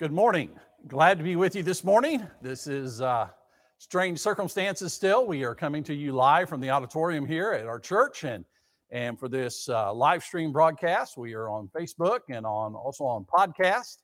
Good morning. Glad to be with you this morning. This is uh, strange circumstances still. We are coming to you live from the auditorium here at our church. And, and for this uh, live stream broadcast, we are on Facebook and on also on podcast.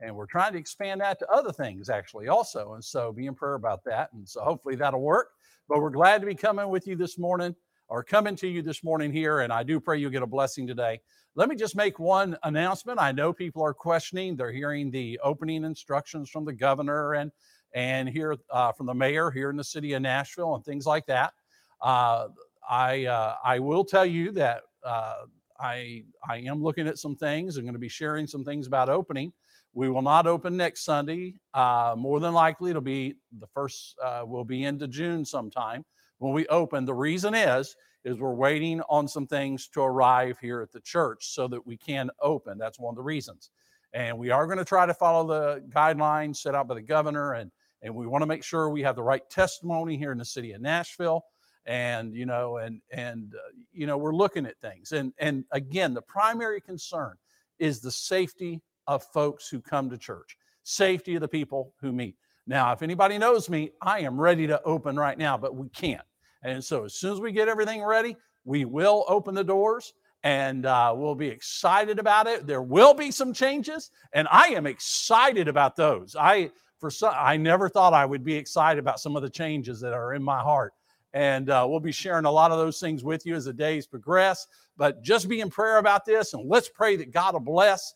And we're trying to expand that to other things actually also. And so be in prayer about that. And so hopefully that'll work. But we're glad to be coming with you this morning or coming to you this morning here. And I do pray you'll get a blessing today. Let me just make one announcement. I know people are questioning. They're hearing the opening instructions from the governor and and here uh, from the mayor here in the city of Nashville and things like that. Uh, I uh, I will tell you that uh, I I am looking at some things. I'm going to be sharing some things about opening. We will not open next Sunday. Uh, more than likely, it'll be the first. Uh, will be into June sometime when we open. The reason is is we're waiting on some things to arrive here at the church so that we can open. That's one of the reasons. And we are going to try to follow the guidelines set out by the governor and and we want to make sure we have the right testimony here in the city of Nashville and you know and and uh, you know we're looking at things and and again the primary concern is the safety of folks who come to church safety of the people who meet now if anybody knows me i am ready to open right now but we can't and so as soon as we get everything ready, we will open the doors and uh, we'll be excited about it. There will be some changes, and I am excited about those. I for some, I never thought I would be excited about some of the changes that are in my heart, and uh, we'll be sharing a lot of those things with you as the days progress. But just be in prayer about this, and let's pray that God will bless.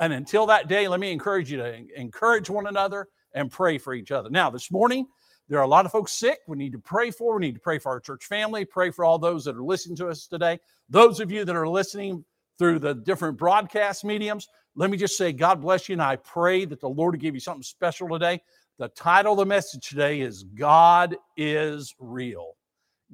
And until that day, let me encourage you to encourage one another and pray for each other. Now, this morning. There are a lot of folks sick. We need to pray for. We need to pray for our church family. Pray for all those that are listening to us today. Those of you that are listening through the different broadcast mediums, let me just say, God bless you. And I pray that the Lord will give you something special today. The title of the message today is God is Real.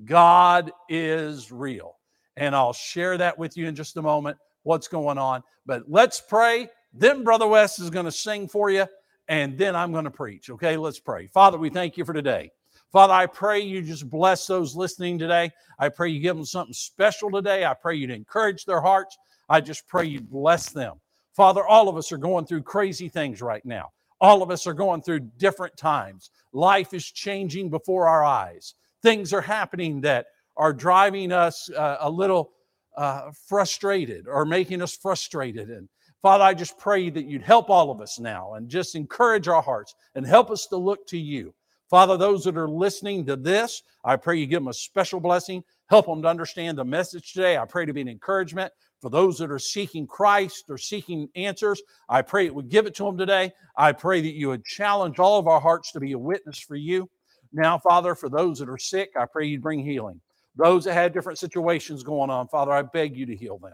God is Real. And I'll share that with you in just a moment, what's going on. But let's pray. Then Brother West is going to sing for you and then I'm going to preach. Okay, let's pray. Father, we thank you for today. Father, I pray you just bless those listening today. I pray you give them something special today. I pray you'd encourage their hearts. I just pray you bless them. Father, all of us are going through crazy things right now. All of us are going through different times. Life is changing before our eyes. Things are happening that are driving us uh, a little uh, frustrated or making us frustrated. And Father, I just pray that you'd help all of us now and just encourage our hearts and help us to look to you. Father, those that are listening to this, I pray you give them a special blessing. Help them to understand the message today. I pray to be an encouragement for those that are seeking Christ or seeking answers. I pray it would give it to them today. I pray that you would challenge all of our hearts to be a witness for you. Now, Father, for those that are sick, I pray you'd bring healing. Those that had different situations going on, Father, I beg you to heal them.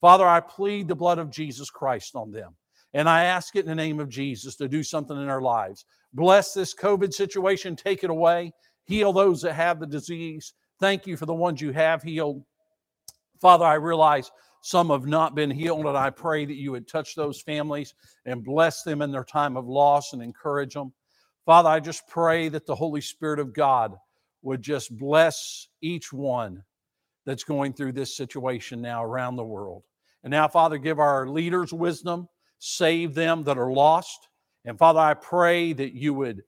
Father, I plead the blood of Jesus Christ on them. And I ask it in the name of Jesus to do something in their lives. Bless this COVID situation, take it away, heal those that have the disease. Thank you for the ones you have healed. Father, I realize some have not been healed, and I pray that you would touch those families and bless them in their time of loss and encourage them. Father, I just pray that the Holy Spirit of God would just bless each one that's going through this situation now around the world. And now, Father, give our leaders wisdom, save them that are lost. And Father, I pray that you would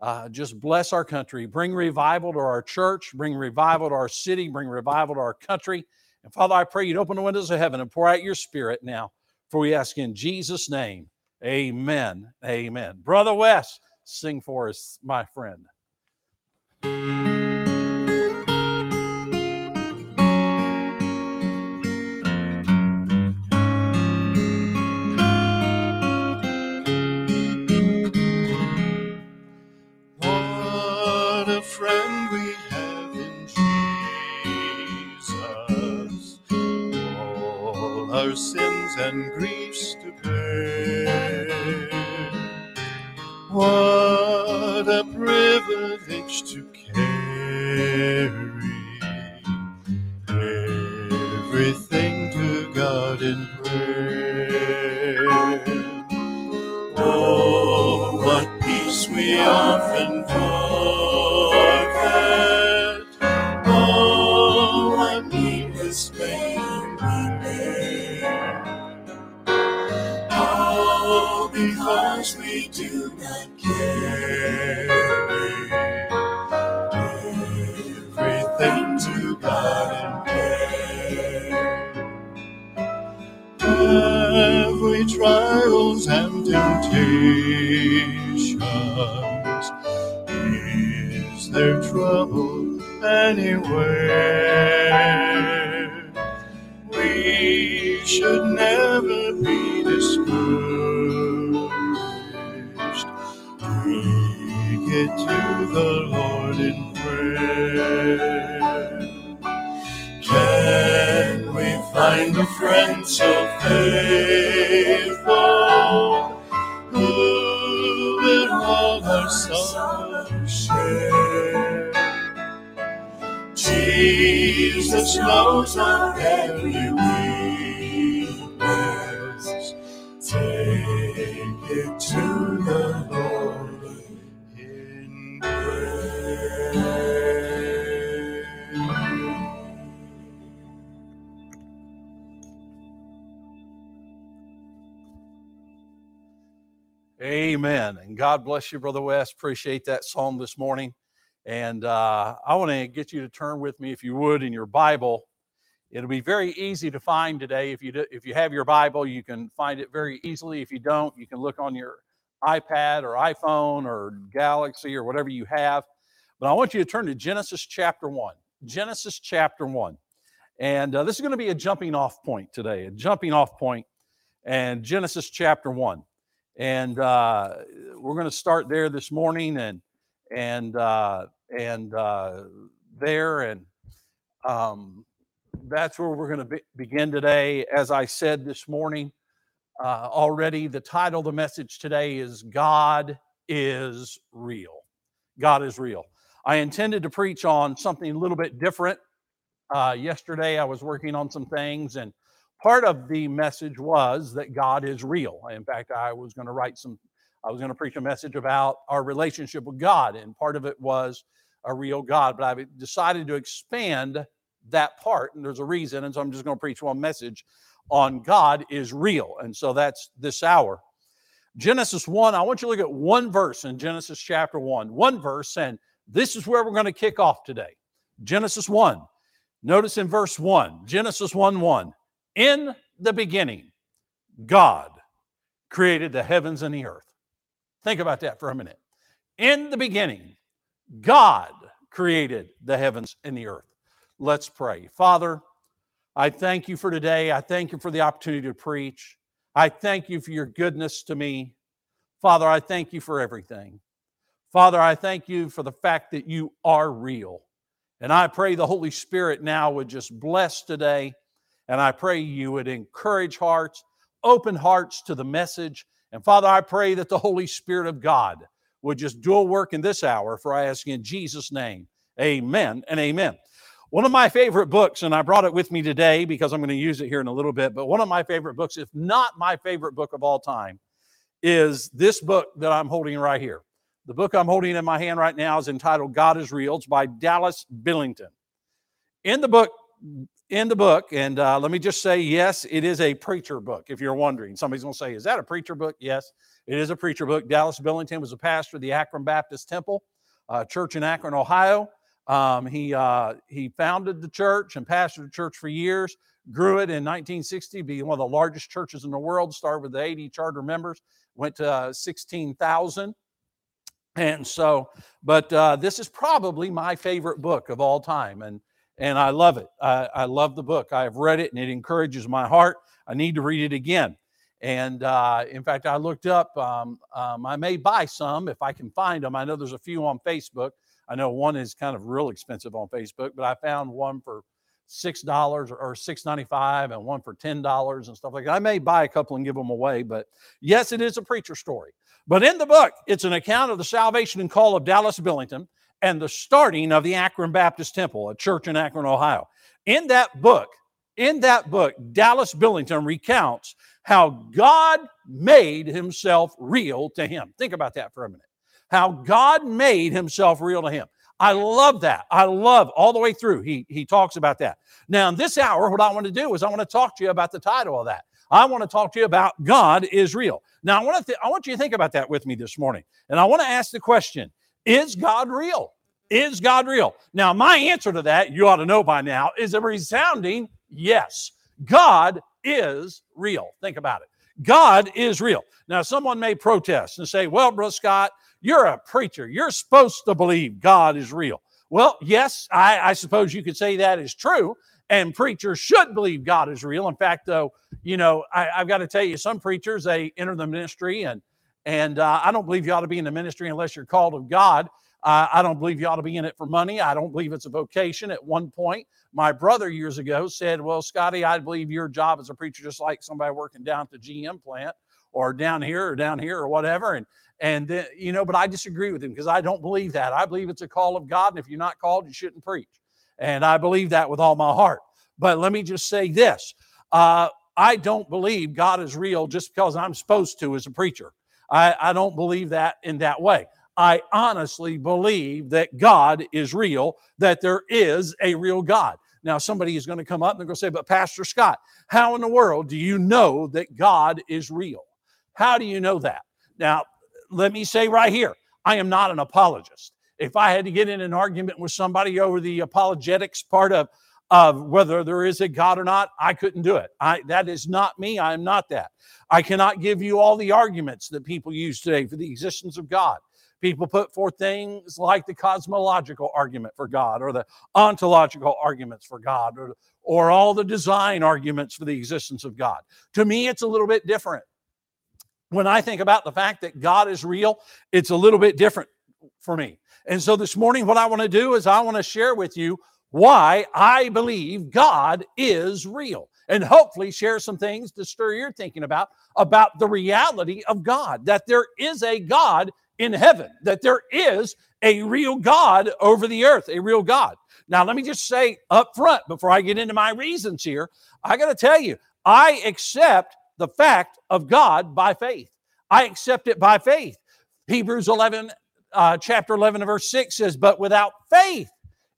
uh, just bless our country, bring revival to our church, bring revival to our city, bring revival to our country. And Father, I pray you'd open the windows of heaven and pour out your spirit now. For we ask in Jesus' name, amen. Amen. Brother Wes, sing for us, my friend. Sins and griefs to bear. Trials and temptations? Is there trouble anywhere? Amen. And God bless you, Brother West. Appreciate that psalm this morning. And uh, I want to get you to turn with me, if you would, in your Bible. It'll be very easy to find today. If you do, if you have your Bible, you can find it very easily. If you don't, you can look on your iPad or iPhone or Galaxy or whatever you have. But I want you to turn to Genesis chapter one. Genesis chapter one, and uh, this is going to be a jumping off point today. A jumping off point, and Genesis chapter one and uh, we're going to start there this morning and and uh, and uh, there and um, that's where we're going to be- begin today as i said this morning uh, already the title of the message today is god is real god is real i intended to preach on something a little bit different uh, yesterday i was working on some things and part of the message was that God is real. In fact, I was going to write some, I was going to preach a message about our relationship with God, and part of it was a real God. But I've decided to expand that part, and there's a reason. And so I'm just going to preach one message on God is real. And so that's this hour. Genesis 1, I want you to look at one verse in Genesis chapter 1, one verse, and this is where we're going to kick off today. Genesis 1. Notice in verse 1, Genesis 1 1. In the beginning, God created the heavens and the earth. Think about that for a minute. In the beginning, God created the heavens and the earth. Let's pray. Father, I thank you for today. I thank you for the opportunity to preach. I thank you for your goodness to me. Father, I thank you for everything. Father, I thank you for the fact that you are real. And I pray the Holy Spirit now would just bless today. And I pray you would encourage hearts, open hearts to the message. And Father, I pray that the Holy Spirit of God would just do a work in this hour, for I ask in Jesus' name. Amen and amen. One of my favorite books, and I brought it with me today because I'm going to use it here in a little bit, but one of my favorite books, if not my favorite book of all time, is this book that I'm holding right here. The book I'm holding in my hand right now is entitled God is Real. It's by Dallas Billington. In the book, in the book, and uh, let me just say, yes, it is a preacher book. If you're wondering, somebody's going to say, "Is that a preacher book?" Yes, it is a preacher book. Dallas Billington was a pastor of the Akron Baptist Temple uh, Church in Akron, Ohio. Um, he uh, he founded the church and pastored the church for years. Grew it in 1960, be one of the largest churches in the world. Started with 80 charter members, went to uh, 16,000. And so, but uh, this is probably my favorite book of all time, and and I love it. I, I love the book. I have read it, and it encourages my heart. I need to read it again. And uh, in fact, I looked up. Um, um, I may buy some if I can find them. I know there's a few on Facebook. I know one is kind of real expensive on Facebook, but I found one for six dollars or six ninety five, and one for ten dollars and stuff like that. I may buy a couple and give them away. But yes, it is a preacher story. But in the book, it's an account of the salvation and call of Dallas Billington and the starting of the Akron Baptist Temple, a church in Akron, Ohio. In that book, in that book, Dallas Billington recounts how God made himself real to him. Think about that for a minute. How God made himself real to him. I love that. I love all the way through. He, he talks about that. Now, in this hour, what I want to do is I want to talk to you about the title of that. I want to talk to you about God is real. Now, I want, to th- I want you to think about that with me this morning. And I want to ask the question Is God real? Is God real? Now, my answer to that, you ought to know by now, is a resounding yes. God is real. Think about it. God is real. Now, someone may protest and say, Well, Brother Scott, you're a preacher. You're supposed to believe God is real. Well, yes, I, I suppose you could say that is true. And preachers should believe God is real. In fact, though, you know, I, have got to tell you, some preachers they enter the ministry, and and uh, I don't believe you ought to be in the ministry unless you're called of God. Uh, I don't believe you ought to be in it for money. I don't believe it's a vocation. At one point, my brother years ago said, "Well, Scotty, I believe your job as a preacher just like somebody working down at the GM plant, or down here, or down here, or whatever." And and uh, you know, but I disagree with him because I don't believe that. I believe it's a call of God, and if you're not called, you shouldn't preach. And I believe that with all my heart. But let me just say this: uh, I don't believe God is real just because I'm supposed to as a preacher. I, I don't believe that in that way. I honestly believe that God is real, that there is a real God. Now, somebody is going to come up and they're going to say, But Pastor Scott, how in the world do you know that God is real? How do you know that? Now, let me say right here I am not an apologist. If I had to get in an argument with somebody over the apologetics part of, of whether there is a God or not, I couldn't do it. I, that is not me. I am not that. I cannot give you all the arguments that people use today for the existence of God. People put forth things like the cosmological argument for God or the ontological arguments for God or, or all the design arguments for the existence of God. To me, it's a little bit different when I think about the fact that God is real, it's a little bit different for me. And so this morning, what I want to do is I want to share with you why I believe God is real and hopefully share some things to stir your thinking about about the reality of God that there is a God in heaven that there is a real God over the earth a real God now let me just say up front before I get into my reasons here I got to tell you I accept the fact of God by faith. I accept it by faith. Hebrews 11, uh, chapter 11, verse 6 says, But without faith,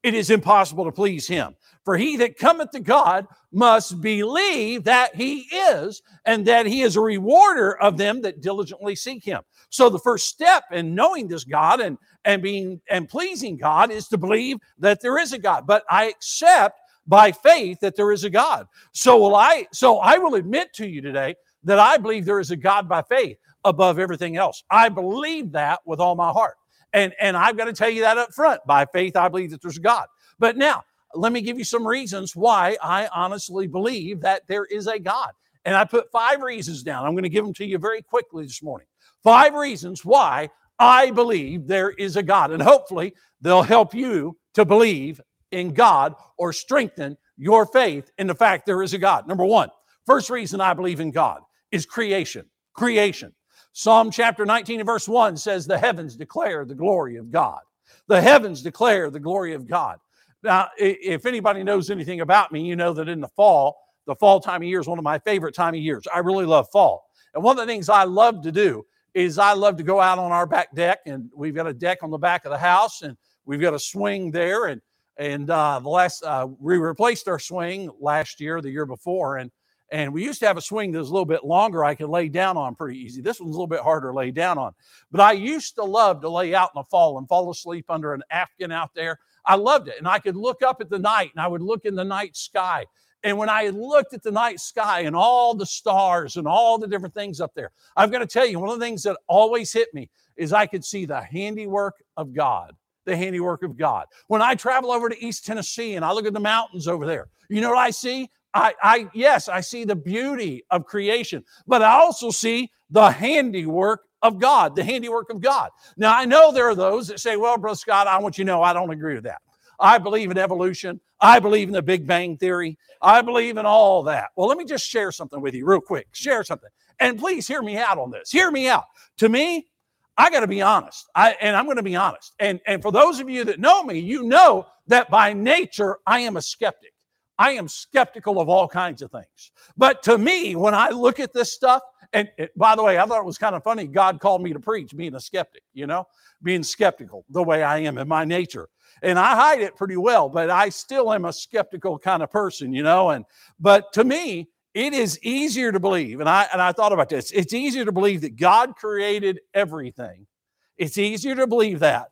it is impossible to please him. For he that cometh to God must believe that he is, and that he is a rewarder of them that diligently seek him. So the first step in knowing this God and, and being and pleasing God is to believe that there is a God. But I accept by faith that there is a God. So will I so I will admit to you today that I believe there is a God by faith above everything else. I believe that with all my heart. And and I've got to tell you that up front. By faith I believe that there's a God. But now, let me give you some reasons why I honestly believe that there is a God. And I put five reasons down. I'm going to give them to you very quickly this morning. Five reasons why I believe there is a God. And hopefully, they'll help you to believe in God or strengthen your faith in the fact there is a God. Number one, first reason I believe in God is creation. Creation. Psalm chapter 19 and verse 1 says, The heavens declare the glory of God. The heavens declare the glory of God. Now, if anybody knows anything about me, you know that in the fall, the fall time of year is one of my favorite time of years. I really love fall. And one of the things I love to do is I love to go out on our back deck, and we've got a deck on the back of the house, and we've got a swing there, and and uh, the last uh, we replaced our swing last year, the year before, and and we used to have a swing that was a little bit longer. I could lay down on pretty easy. This one's a little bit harder to lay down on. But I used to love to lay out in the fall and fall asleep under an afghan out there. I loved it, and I could look up at the night, and I would look in the night sky. And when I looked at the night sky and all the stars and all the different things up there, I've got to tell you, one of the things that always hit me is I could see the handiwork of God the handiwork of God. When I travel over to East Tennessee and I look at the mountains over there, you know what I see? I, I yes, I see the beauty of creation, but I also see the handiwork of God, the handiwork of God. Now I know there are those that say, "Well, Brother Scott, I want you to know I don't agree with that. I believe in evolution. I believe in the Big Bang theory. I believe in all that." Well, let me just share something with you real quick. Share something, and please hear me out on this. Hear me out. To me, I got to be honest. I, and I'm going to be honest. And, and for those of you that know me, you know that by nature, I am a skeptic. I am skeptical of all kinds of things. But to me, when I look at this stuff, and it, by the way, I thought it was kind of funny. God called me to preach being a skeptic, you know, being skeptical the way I am in my nature. And I hide it pretty well, but I still am a skeptical kind of person, you know. And but to me, it is easier to believe, and I and I thought about this. It's easier to believe that God created everything. It's easier to believe that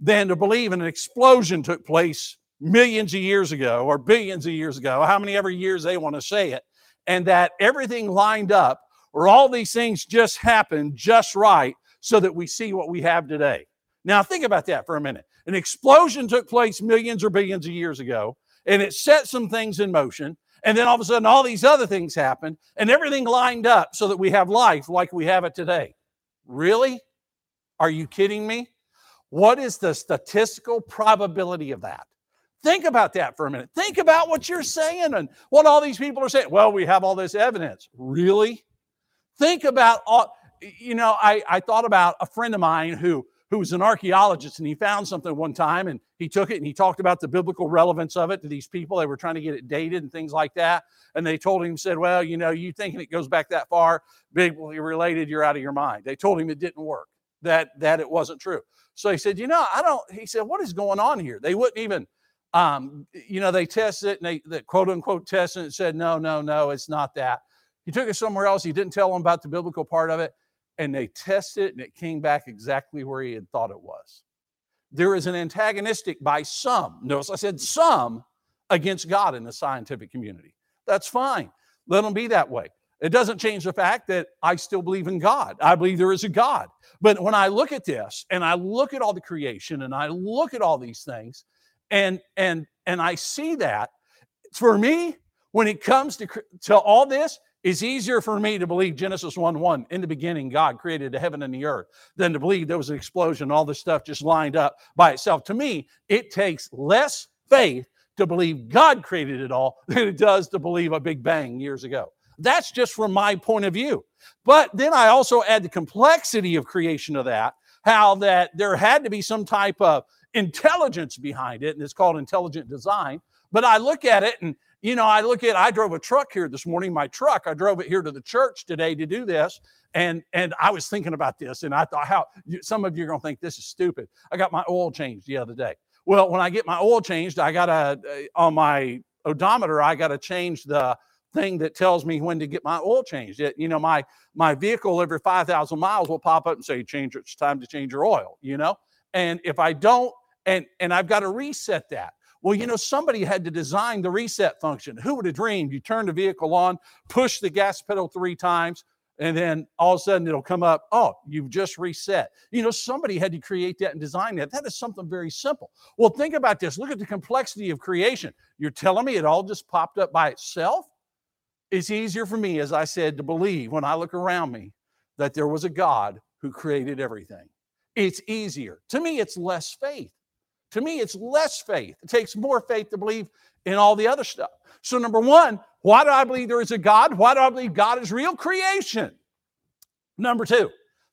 than to believe an explosion took place millions of years ago or billions of years ago, how many ever years they want to say it, and that everything lined up or all these things just happened just right so that we see what we have today. Now, think about that for a minute. An explosion took place millions or billions of years ago, and it set some things in motion. And then all of a sudden, all these other things happened, and everything lined up so that we have life like we have it today. Really? Are you kidding me? What is the statistical probability of that? Think about that for a minute. Think about what you're saying and what all these people are saying. Well, we have all this evidence. Really? Think about all, you know, I, I thought about a friend of mine who who was an archaeologist and he found something one time and he took it and he talked about the biblical relevance of it to these people. They were trying to get it dated and things like that. And they told him, said, Well, you know, you thinking it goes back that far, biblically related, you're out of your mind. They told him it didn't work, that that it wasn't true. So he said, You know, I don't, he said, What is going on here? They wouldn't even um, you know, they tested it and they, quote unquote tested it and said, no, no, no, it's not that. He took it somewhere else. He didn't tell them about the biblical part of it. And they tested it and it came back exactly where he had thought it was. There is an antagonistic by some, notice I said some, against God in the scientific community. That's fine. Let them be that way. It doesn't change the fact that I still believe in God. I believe there is a God. But when I look at this and I look at all the creation and I look at all these things, and and and I see that for me when it comes to to all this it's easier for me to believe Genesis 1 1, in the beginning, God created the heaven and the earth, than to believe there was an explosion, all this stuff just lined up by itself. To me, it takes less faith to believe God created it all than it does to believe a Big Bang years ago. That's just from my point of view. But then I also add the complexity of creation to that, how that there had to be some type of intelligence behind it, and it's called intelligent design. But I look at it and you know, I look at I drove a truck here this morning, my truck. I drove it here to the church today to do this. And and I was thinking about this and I thought how some of you are going to think this is stupid. I got my oil changed the other day. Well, when I get my oil changed, I got a uh, on my odometer, I got to change the thing that tells me when to get my oil changed. It, you know, my my vehicle every 5,000 miles will pop up and say, change it's time to change your oil, you know? And if I don't and and I've got to reset that. Well, you know, somebody had to design the reset function. Who would have dreamed you turn the vehicle on, push the gas pedal three times, and then all of a sudden it'll come up, oh, you've just reset. You know, somebody had to create that and design that. That is something very simple. Well, think about this. Look at the complexity of creation. You're telling me it all just popped up by itself? It's easier for me, as I said, to believe when I look around me that there was a God who created everything. It's easier. To me, it's less faith. To me, it's less faith. It takes more faith to believe in all the other stuff. So, number one, why do I believe there is a God? Why do I believe God is real? Creation. Number two,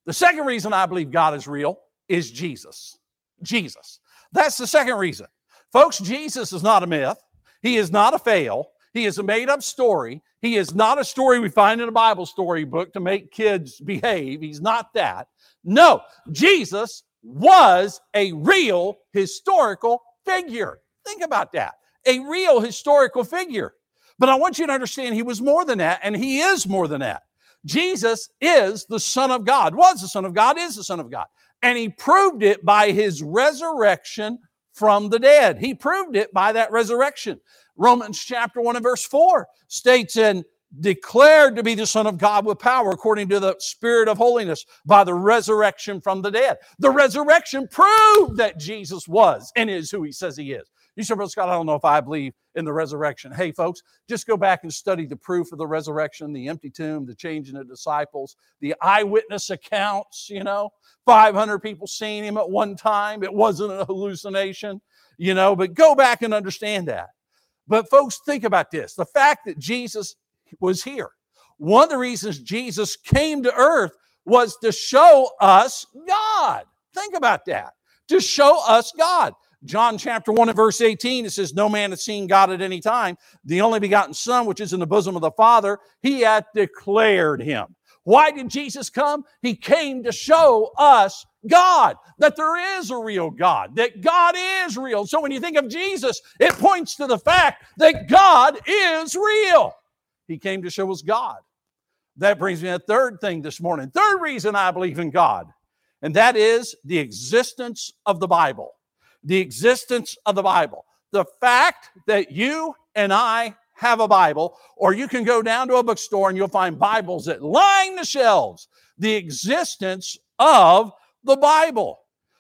the second reason I believe God is real is Jesus. Jesus. That's the second reason. Folks, Jesus is not a myth. He is not a fail. He is a made up story. He is not a story we find in a Bible storybook to make kids behave. He's not that. No, Jesus was a real historical figure. Think about that. A real historical figure. But I want you to understand he was more than that, and he is more than that. Jesus is the Son of God, was the Son of God, is the Son of God. And he proved it by his resurrection from the dead. He proved it by that resurrection. Romans chapter 1 and verse 4 states, in declared to be the Son of God with power according to the Spirit of holiness by the resurrection from the dead. The resurrection proved that Jesus was and is who he says he is. You say, Brother Scott, I don't know if I believe in the resurrection. Hey, folks, just go back and study the proof of the resurrection, the empty tomb, the changing of disciples, the eyewitness accounts, you know, 500 people seeing him at one time. It wasn't a hallucination, you know, but go back and understand that. But, folks, think about this the fact that Jesus was here. One of the reasons Jesus came to earth was to show us God. Think about that. To show us God. John chapter 1 and verse 18, it says, No man has seen God at any time. The only begotten Son, which is in the bosom of the Father, he hath declared him. Why did Jesus come? He came to show us God, that there is a real God, that God is real. So when you think of Jesus, it points to the fact that God is real. He came to show us God. That brings me to a third thing this morning. Third reason I believe in God, and that is the existence of the Bible. The existence of the Bible. The fact that you and I have a Bible, or you can go down to a bookstore and you'll find Bibles that line the shelves. The existence of the Bible.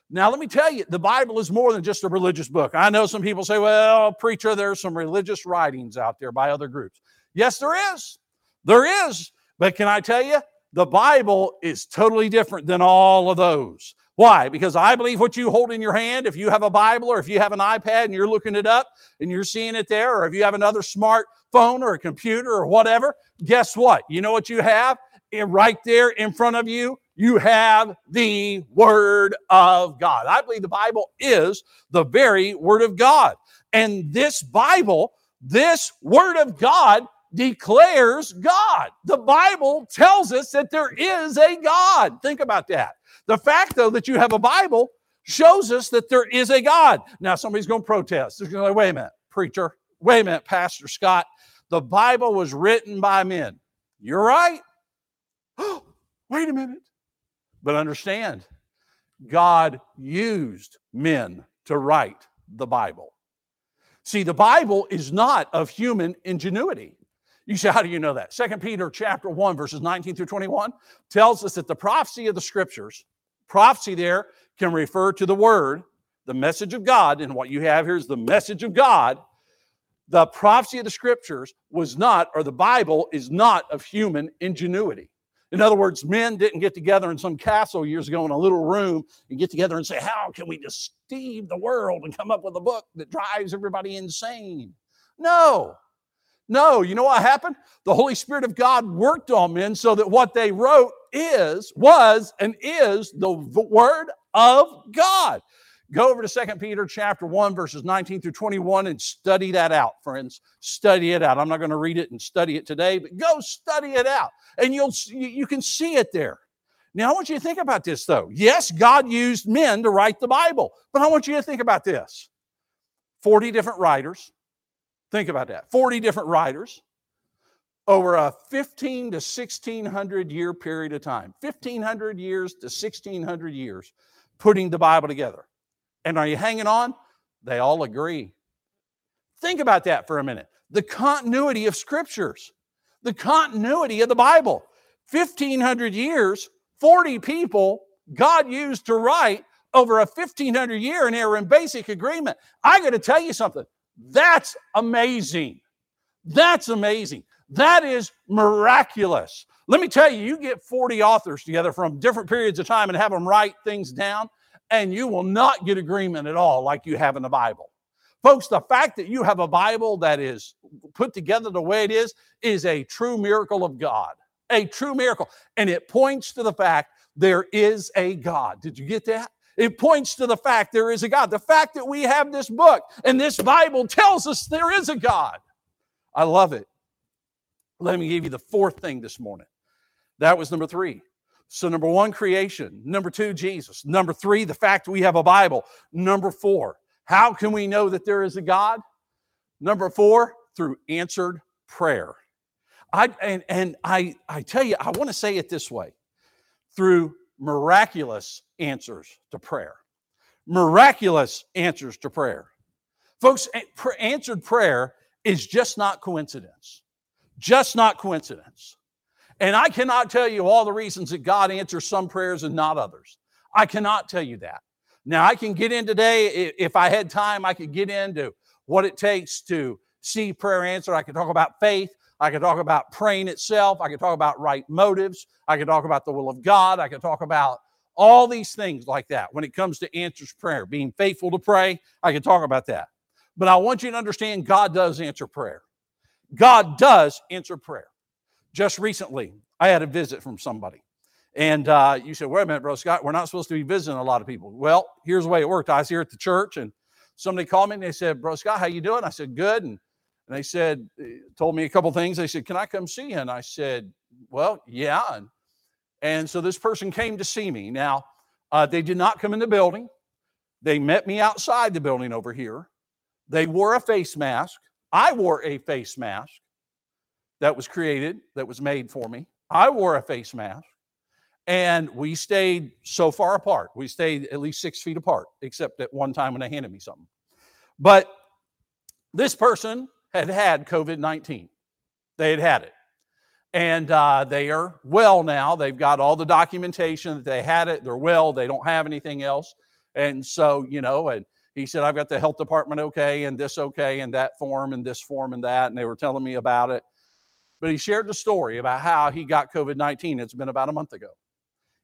Now, let me tell you, the Bible is more than just a religious book. I know some people say, well, preacher, there's some religious writings out there by other groups. Yes, there is. There is. But can I tell you, the Bible is totally different than all of those. Why? Because I believe what you hold in your hand, if you have a Bible or if you have an iPad and you're looking it up and you're seeing it there, or if you have another smartphone or a computer or whatever, guess what? You know what you have? right there in front of you, you have the Word of God. I believe the Bible is the very Word of God. And this Bible, this Word of God, declares God. The Bible tells us that there is a God. Think about that. The fact, though, that you have a Bible shows us that there is a God. Now, somebody's going to protest. They're going to say, wait a minute, preacher. Wait a minute, Pastor Scott. The Bible was written by men. You're right. wait a minute. But understand, God used men to write the Bible. See, the Bible is not of human ingenuity. You say, how do you know that? Second Peter chapter 1, verses 19 through 21 tells us that the prophecy of the scriptures, prophecy there can refer to the word, the message of God, and what you have here is the message of God. The prophecy of the scriptures was not, or the Bible is not of human ingenuity. In other words, men didn't get together in some castle years ago in a little room and get together and say, How can we deceive the world and come up with a book that drives everybody insane? No. No, you know what happened? The Holy Spirit of God worked on men so that what they wrote is, was, and is the word of God. Go over to Second Peter chapter 1, verses 19 through 21, and study that out, friends. Study it out. I'm not going to read it and study it today, but go study it out. And you'll you can see it there. Now, I want you to think about this, though. Yes, God used men to write the Bible, but I want you to think about this 40 different writers. Think about that 40 different writers over a 15 to 1600 year period of time. 1500 years to 1600 years putting the Bible together. And are you hanging on? They all agree. Think about that for a minute. The continuity of scriptures, the continuity of the Bible. 1500 years, 40 people God used to write over a 1500 year and they were in basic agreement. I got to tell you something. That's amazing. That's amazing. That is miraculous. Let me tell you, you get 40 authors together from different periods of time and have them write things down and you will not get agreement at all like you have in the Bible. Folks, the fact that you have a Bible that is put together the way it is is a true miracle of God. A true miracle. And it points to the fact there is a God. Did you get that? It points to the fact there is a God. The fact that we have this book and this Bible tells us there is a God. I love it. Let me give you the fourth thing this morning. That was number three. So, number one, creation. Number two, Jesus. Number three, the fact we have a Bible. Number four, how can we know that there is a God? Number four, through answered prayer. I and, and I I tell you, I want to say it this way through miraculous answers to prayer. Miraculous answers to prayer. Folks, answered prayer is just not coincidence. Just not coincidence. And I cannot tell you all the reasons that God answers some prayers and not others. I cannot tell you that. Now, I can get in today, if I had time, I could get into what it takes to see prayer answered. I could talk about faith. I could talk about praying itself. I could talk about right motives. I could talk about the will of God. I could talk about all these things like that when it comes to answers prayer, being faithful to pray. I could talk about that. But I want you to understand God does answer prayer. God does answer prayer. Just recently, I had a visit from somebody. And uh, you said, wait a minute, Bro Scott, we're not supposed to be visiting a lot of people. Well, here's the way it worked. I was here at the church and somebody called me and they said, Bro Scott, how you doing? I said, good. And, and they said, eh, told me a couple things. They said, can I come see you? And I said, well, yeah. And, and so this person came to see me. Now, uh, they did not come in the building. They met me outside the building over here. They wore a face mask. I wore a face mask. that was created, that was made for me. I wore a face mask, and we stayed so far apart. We stayed at least six feet apart, except at one time when they handed me something. But this person had had COVID 19. They had had it. And uh, they are well now. They've got all the documentation that they had it. They're well. They don't have anything else. And so, you know, and he said, I've got the health department okay, and this okay, and that form, and this form, and that. And they were telling me about it. But he shared the story about how he got COVID 19. It's been about a month ago.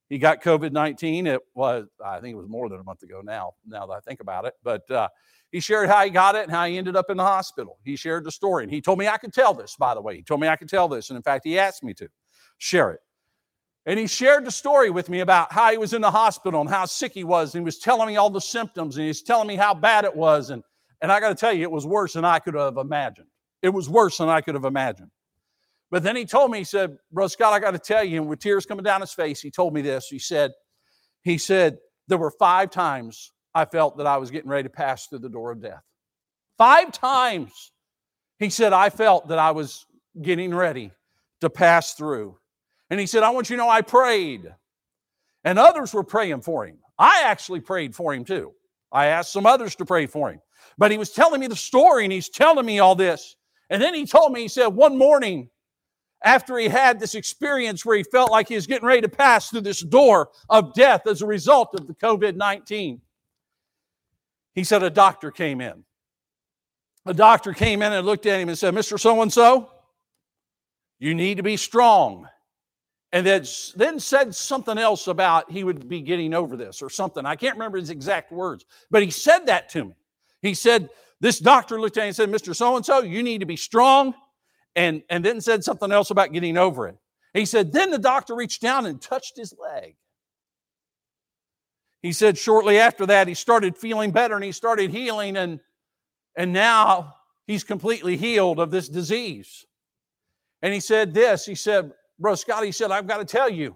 He got COVID 19. It was, I think it was more than a month ago now, now that I think about it. But uh, he shared how he got it and how he ended up in the hospital. He shared the story. And he told me I could tell this, by the way. He told me I could tell this. And in fact, he asked me to share it. And he shared the story with me about how he was in the hospital and how sick he was. And he was telling me all the symptoms and he was telling me how bad it was. And, and I got to tell you, it was worse than I could have imagined. It was worse than I could have imagined. But then he told me, he said, Bro Scott, I got to tell you, and with tears coming down his face, he told me this. He said, he said, there were five times I felt that I was getting ready to pass through the door of death. Five times he said, I felt that I was getting ready to pass through. And he said, I want you to know I prayed. And others were praying for him. I actually prayed for him too. I asked some others to pray for him. But he was telling me the story and he's telling me all this. And then he told me, he said, one morning after he had this experience where he felt like he was getting ready to pass through this door of death as a result of the COVID 19, he said a doctor came in. A doctor came in and looked at him and said, Mr. So and so, you need to be strong. And then said something else about he would be getting over this or something. I can't remember his exact words, but he said that to me. He said, This doctor looked at and said, Mr. So and so, you need to be strong. And, and then said something else about getting over it. He said, Then the doctor reached down and touched his leg. He said shortly after that, he started feeling better and he started healing, and, and now he's completely healed of this disease. And he said this he said, Bro Scott, he said, I've got to tell you,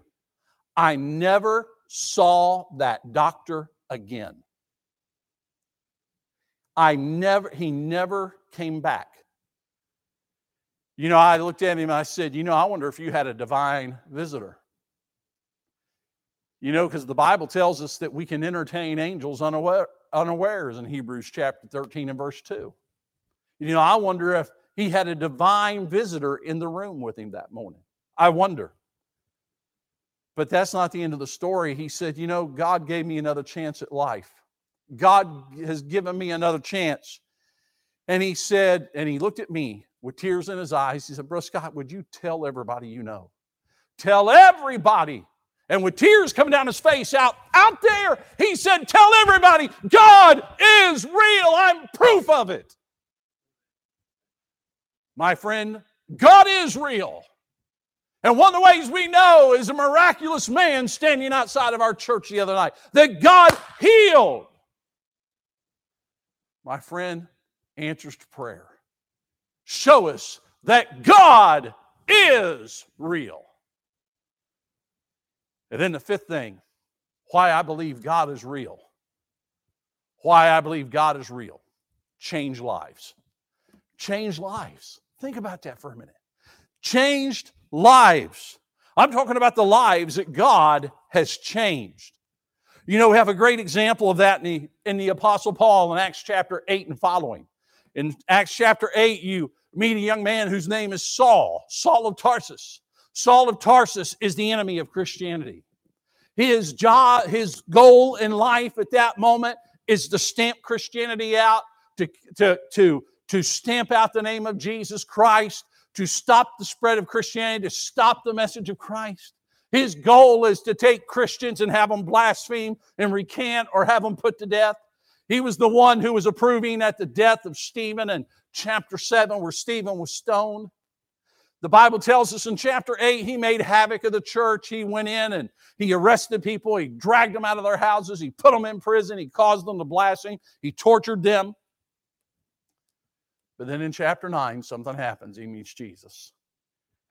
I never saw that doctor again. I never, he never came back. You know, I looked at him and I said, You know, I wonder if you had a divine visitor. You know, because the Bible tells us that we can entertain angels unaware, unawares in Hebrews chapter 13 and verse 2. You know, I wonder if he had a divine visitor in the room with him that morning. I wonder. But that's not the end of the story. He said, You know, God gave me another chance at life. God has given me another chance. And he said, and he looked at me with tears in his eyes. He said, Bro Scott, would you tell everybody you know? Tell everybody and with tears coming down his face out out there he said tell everybody god is real. I'm proof of it. My friend god is real. And one of the ways we know is a miraculous man standing outside of our church the other night that god healed. My friend answers to prayer. Show us that god is real and then the fifth thing why I believe God is real. Why I believe God is real. Change lives. Change lives. Think about that for a minute. Changed lives. I'm talking about the lives that God has changed. You know, we have a great example of that in the, in the Apostle Paul in Acts chapter 8 and following. In Acts chapter 8, you meet a young man whose name is Saul, Saul of Tarsus. Saul of Tarsus is the enemy of Christianity. His job, his goal in life at that moment is to stamp Christianity out, to, to, to, to stamp out the name of Jesus Christ, to stop the spread of Christianity, to stop the message of Christ. His goal is to take Christians and have them blaspheme and recant or have them put to death. He was the one who was approving at the death of Stephen in chapter 7, where Stephen was stoned. The Bible tells us in chapter 8, he made havoc of the church. He went in and he arrested people. He dragged them out of their houses. He put them in prison. He caused them to blaspheme. He tortured them. But then in chapter 9, something happens. He meets Jesus.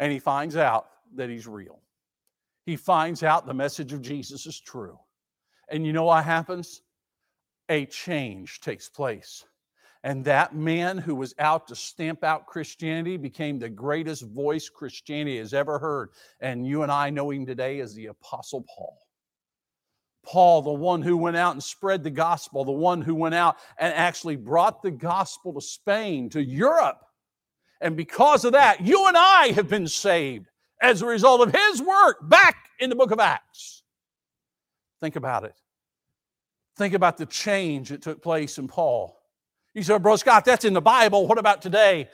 And he finds out that he's real. He finds out the message of Jesus is true. And you know what happens? A change takes place. And that man who was out to stamp out Christianity became the greatest voice Christianity has ever heard. And you and I know him today as the Apostle Paul. Paul, the one who went out and spread the gospel, the one who went out and actually brought the gospel to Spain, to Europe. And because of that, you and I have been saved as a result of his work back in the book of Acts. Think about it. Think about the change that took place in Paul. You said, Bro Scott, that's in the Bible. What about today?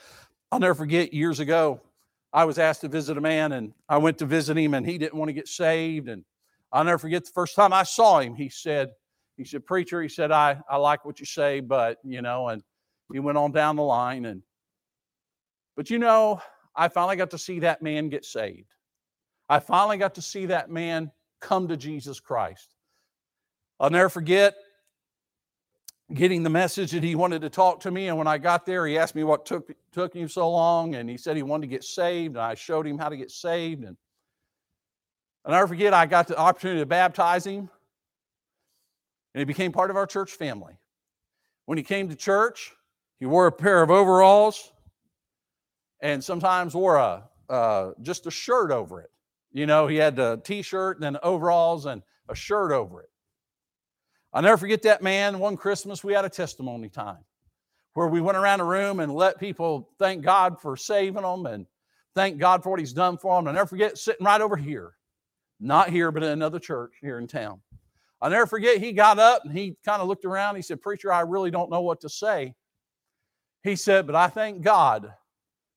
I'll never forget years ago, I was asked to visit a man and I went to visit him and he didn't want to get saved. And I'll never forget the first time I saw him, he said, he said, Preacher, he said, I, I like what you say, but you know, and he went on down the line and but you know, I finally got to see that man get saved. I finally got to see that man come to Jesus Christ. I'll never forget getting the message that he wanted to talk to me. And when I got there, he asked me what took, took him so long. And he said he wanted to get saved. And I showed him how to get saved. And I'll never forget, I got the opportunity to baptize him. And he became part of our church family. When he came to church, he wore a pair of overalls and sometimes wore a uh, just a shirt over it. You know, he had a t-shirt and then overalls and a shirt over it. I'll never forget that man. One Christmas, we had a testimony time where we went around the room and let people thank God for saving them and thank God for what He's done for them. I'll never forget sitting right over here, not here, but in another church here in town. I'll never forget he got up and he kind of looked around. He said, Preacher, I really don't know what to say. He said, But I thank God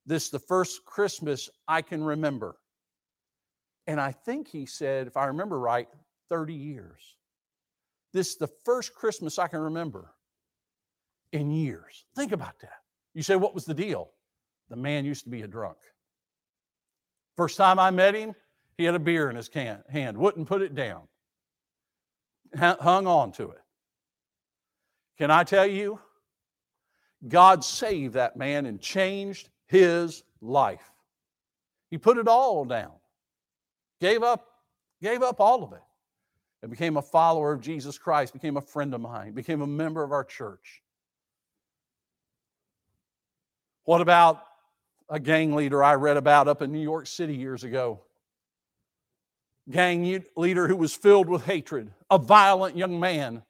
this is the first Christmas I can remember. And I think he said, if I remember right, 30 years. This is the first Christmas I can remember in years. Think about that. You say, what was the deal? The man used to be a drunk. First time I met him, he had a beer in his can, hand, wouldn't put it down, hung on to it. Can I tell you? God saved that man and changed his life. He put it all down, gave up, gave up all of it, and became a follower of Jesus Christ, became a friend of mine, became a member of our church. What about a gang leader I read about up in New York City years ago? Gang leader who was filled with hatred, a violent young man.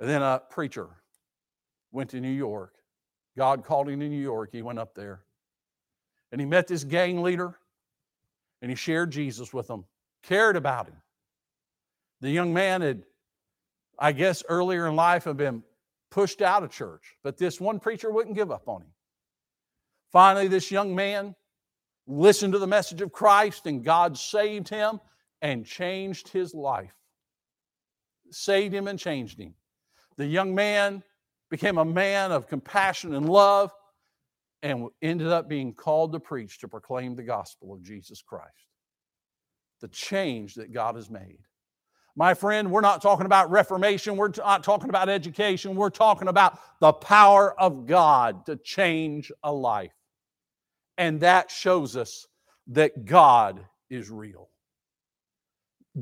And then a preacher went to New York God called him to New York. He went up there. And he met this gang leader and he shared Jesus with him, cared about him. The young man had, I guess, earlier in life had been pushed out of church, but this one preacher wouldn't give up on him. Finally, this young man listened to the message of Christ and God saved him and changed his life. Saved him and changed him. The young man became a man of compassion and love, and ended up being called to preach to proclaim the gospel of Jesus Christ. The change that God has made. My friend, we're not talking about reformation. We're not talking about education. We're talking about the power of God to change a life. And that shows us that God is real.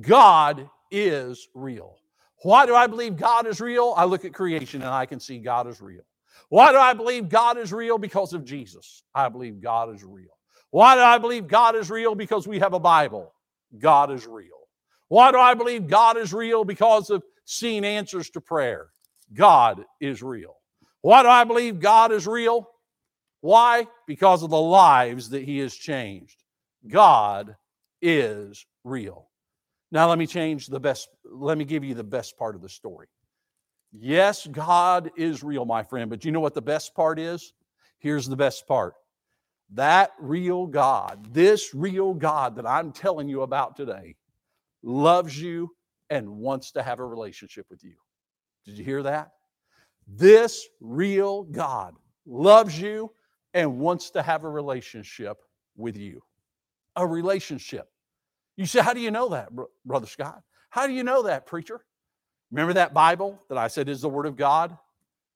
God is real. Why do I believe God is real? I look at creation and I can see God is real. Why do I believe God is real? Because of Jesus. I believe God is real. Why do I believe God is real? Because we have a Bible. God is real. Why do I believe God is real? Because of seeing answers to prayer. God is real. Why do I believe God is real? Why? Because of the lives that He has changed. God is real. Now, let me change the best, let me give you the best part of the story. Yes, God is real, my friend, but you know what the best part is? Here's the best part. That real God, this real God that I'm telling you about today, loves you and wants to have a relationship with you. Did you hear that? This real God loves you and wants to have a relationship with you. A relationship. You say, How do you know that, Brother Scott? How do you know that, preacher? Remember that Bible that I said is the Word of God?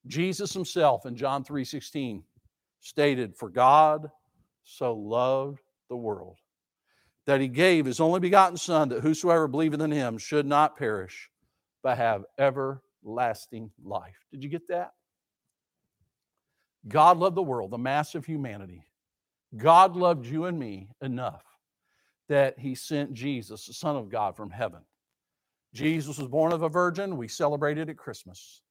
Jesus himself in John 3 16 stated, For God so loved the world that he gave his only begotten Son, that whosoever believeth in him should not perish, but have everlasting life. Did you get that? God loved the world, the mass of humanity. God loved you and me enough that he sent Jesus, the Son of God, from heaven. Jesus was born of a virgin. We celebrated at Christmas.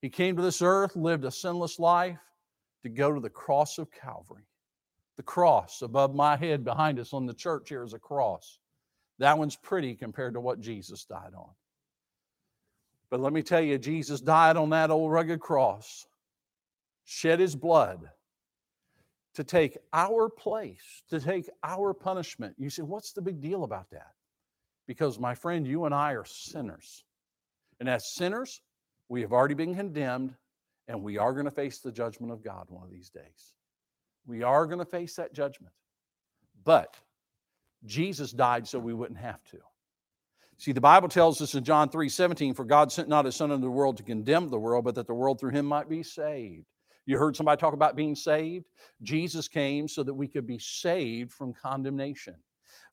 He came to this earth, lived a sinless life to go to the cross of Calvary. The cross above my head behind us on the church here is a cross. That one's pretty compared to what Jesus died on. But let me tell you, Jesus died on that old rugged cross, shed his blood to take our place, to take our punishment. You say, what's the big deal about that? Because, my friend, you and I are sinners. And as sinners, we have already been condemned, and we are going to face the judgment of God one of these days. We are going to face that judgment. But Jesus died so we wouldn't have to. See, the Bible tells us in John 3 17, for God sent not his Son into the world to condemn the world, but that the world through him might be saved. You heard somebody talk about being saved? Jesus came so that we could be saved from condemnation.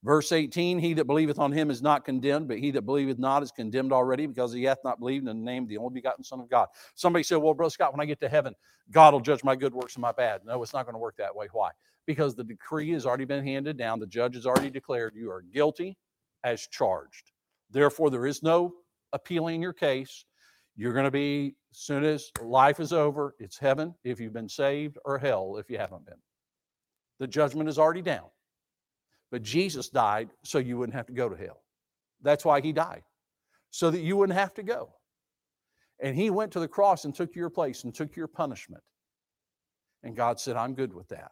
Verse 18, he that believeth on him is not condemned, but he that believeth not is condemned already because he hath not believed in the name of the only begotten Son of God. Somebody said, Well, Brother Scott, when I get to heaven, God will judge my good works and my bad. No, it's not going to work that way. Why? Because the decree has already been handed down. The judge has already declared you are guilty as charged. Therefore, there is no appealing your case. You're going to be, as soon as life is over, it's heaven if you've been saved, or hell if you haven't been. The judgment is already down. But Jesus died so you wouldn't have to go to hell. That's why he died, so that you wouldn't have to go. And he went to the cross and took your place and took your punishment. And God said, I'm good with that.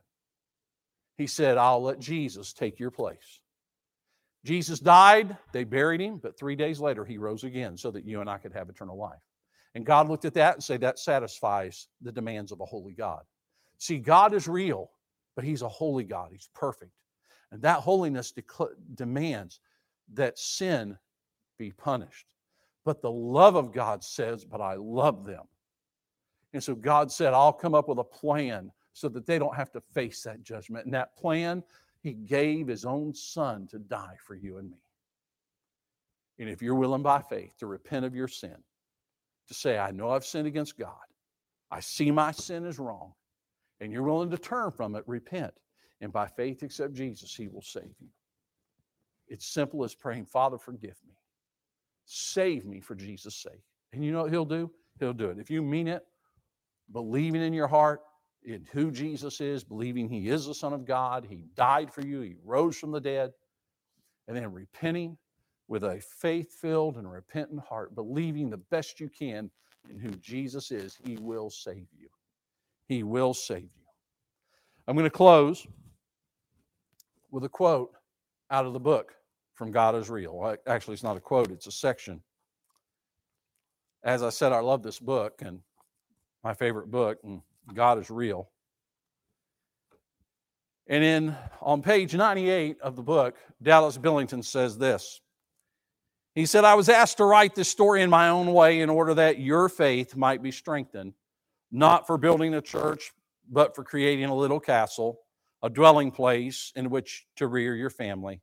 He said, I'll let Jesus take your place. Jesus died, they buried him, but three days later he rose again so that you and I could have eternal life. And God looked at that and said, That satisfies the demands of a holy God. See, God is real, but he's a holy God, he's perfect. And that holiness demands that sin be punished. But the love of God says, But I love them. And so God said, I'll come up with a plan so that they don't have to face that judgment. And that plan, He gave His own Son to die for you and me. And if you're willing by faith to repent of your sin, to say, I know I've sinned against God, I see my sin is wrong, and you're willing to turn from it, repent, and by faith accept Jesus, He will save you. It's simple as praying, Father, forgive me. Save me for Jesus' sake. And you know what He'll do? He'll do it. If you mean it, believing in your heart in who Jesus is, believing He is the Son of God, He died for you, He rose from the dead, and then repenting with a faith filled and repentant heart, believing the best you can in who Jesus is, He will save you. He will save you. I'm going to close with a quote out of the book from God is Real. Actually, it's not a quote, it's a section. As I said, I love this book and my favorite book, and God is Real. And in on page 98 of the book, Dallas Billington says this. He said, I was asked to write this story in my own way in order that your faith might be strengthened, not for building a church, but for creating a little castle a dwelling place in which to rear your family.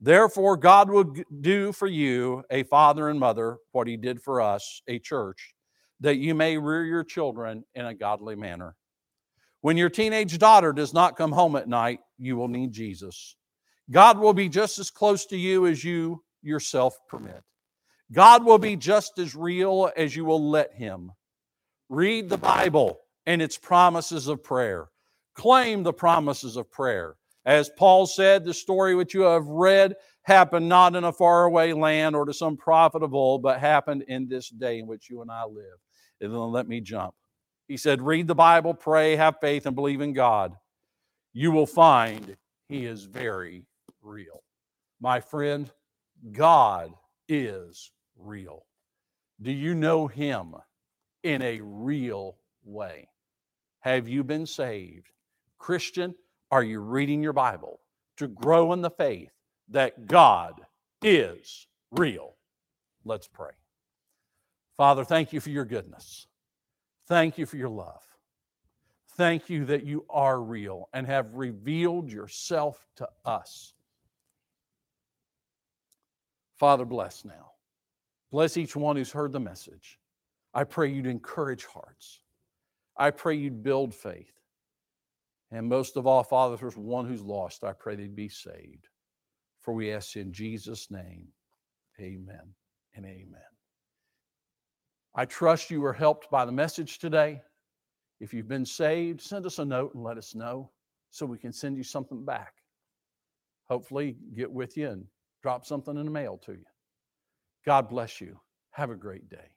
Therefore, God will do for you, a father and mother, what he did for us, a church, that you may rear your children in a godly manner. When your teenage daughter does not come home at night, you will need Jesus. God will be just as close to you as you yourself permit. God will be just as real as you will let him. Read the Bible and its promises of prayer. Claim the promises of prayer. As Paul said, the story which you have read happened not in a faraway land or to some prophet of old, but happened in this day in which you and I live. And then let me jump. He said, Read the Bible, pray, have faith, and believe in God. You will find He is very real. My friend, God is real. Do you know Him in a real way? Have you been saved? Christian, are you reading your Bible to grow in the faith that God is real? Let's pray. Father, thank you for your goodness. Thank you for your love. Thank you that you are real and have revealed yourself to us. Father, bless now. Bless each one who's heard the message. I pray you'd encourage hearts. I pray you'd build faith. And most of all, Father, if there's one who's lost, I pray they'd be saved. For we ask in Jesus' name, amen and amen. I trust you were helped by the message today. If you've been saved, send us a note and let us know so we can send you something back. Hopefully, get with you and drop something in the mail to you. God bless you. Have a great day.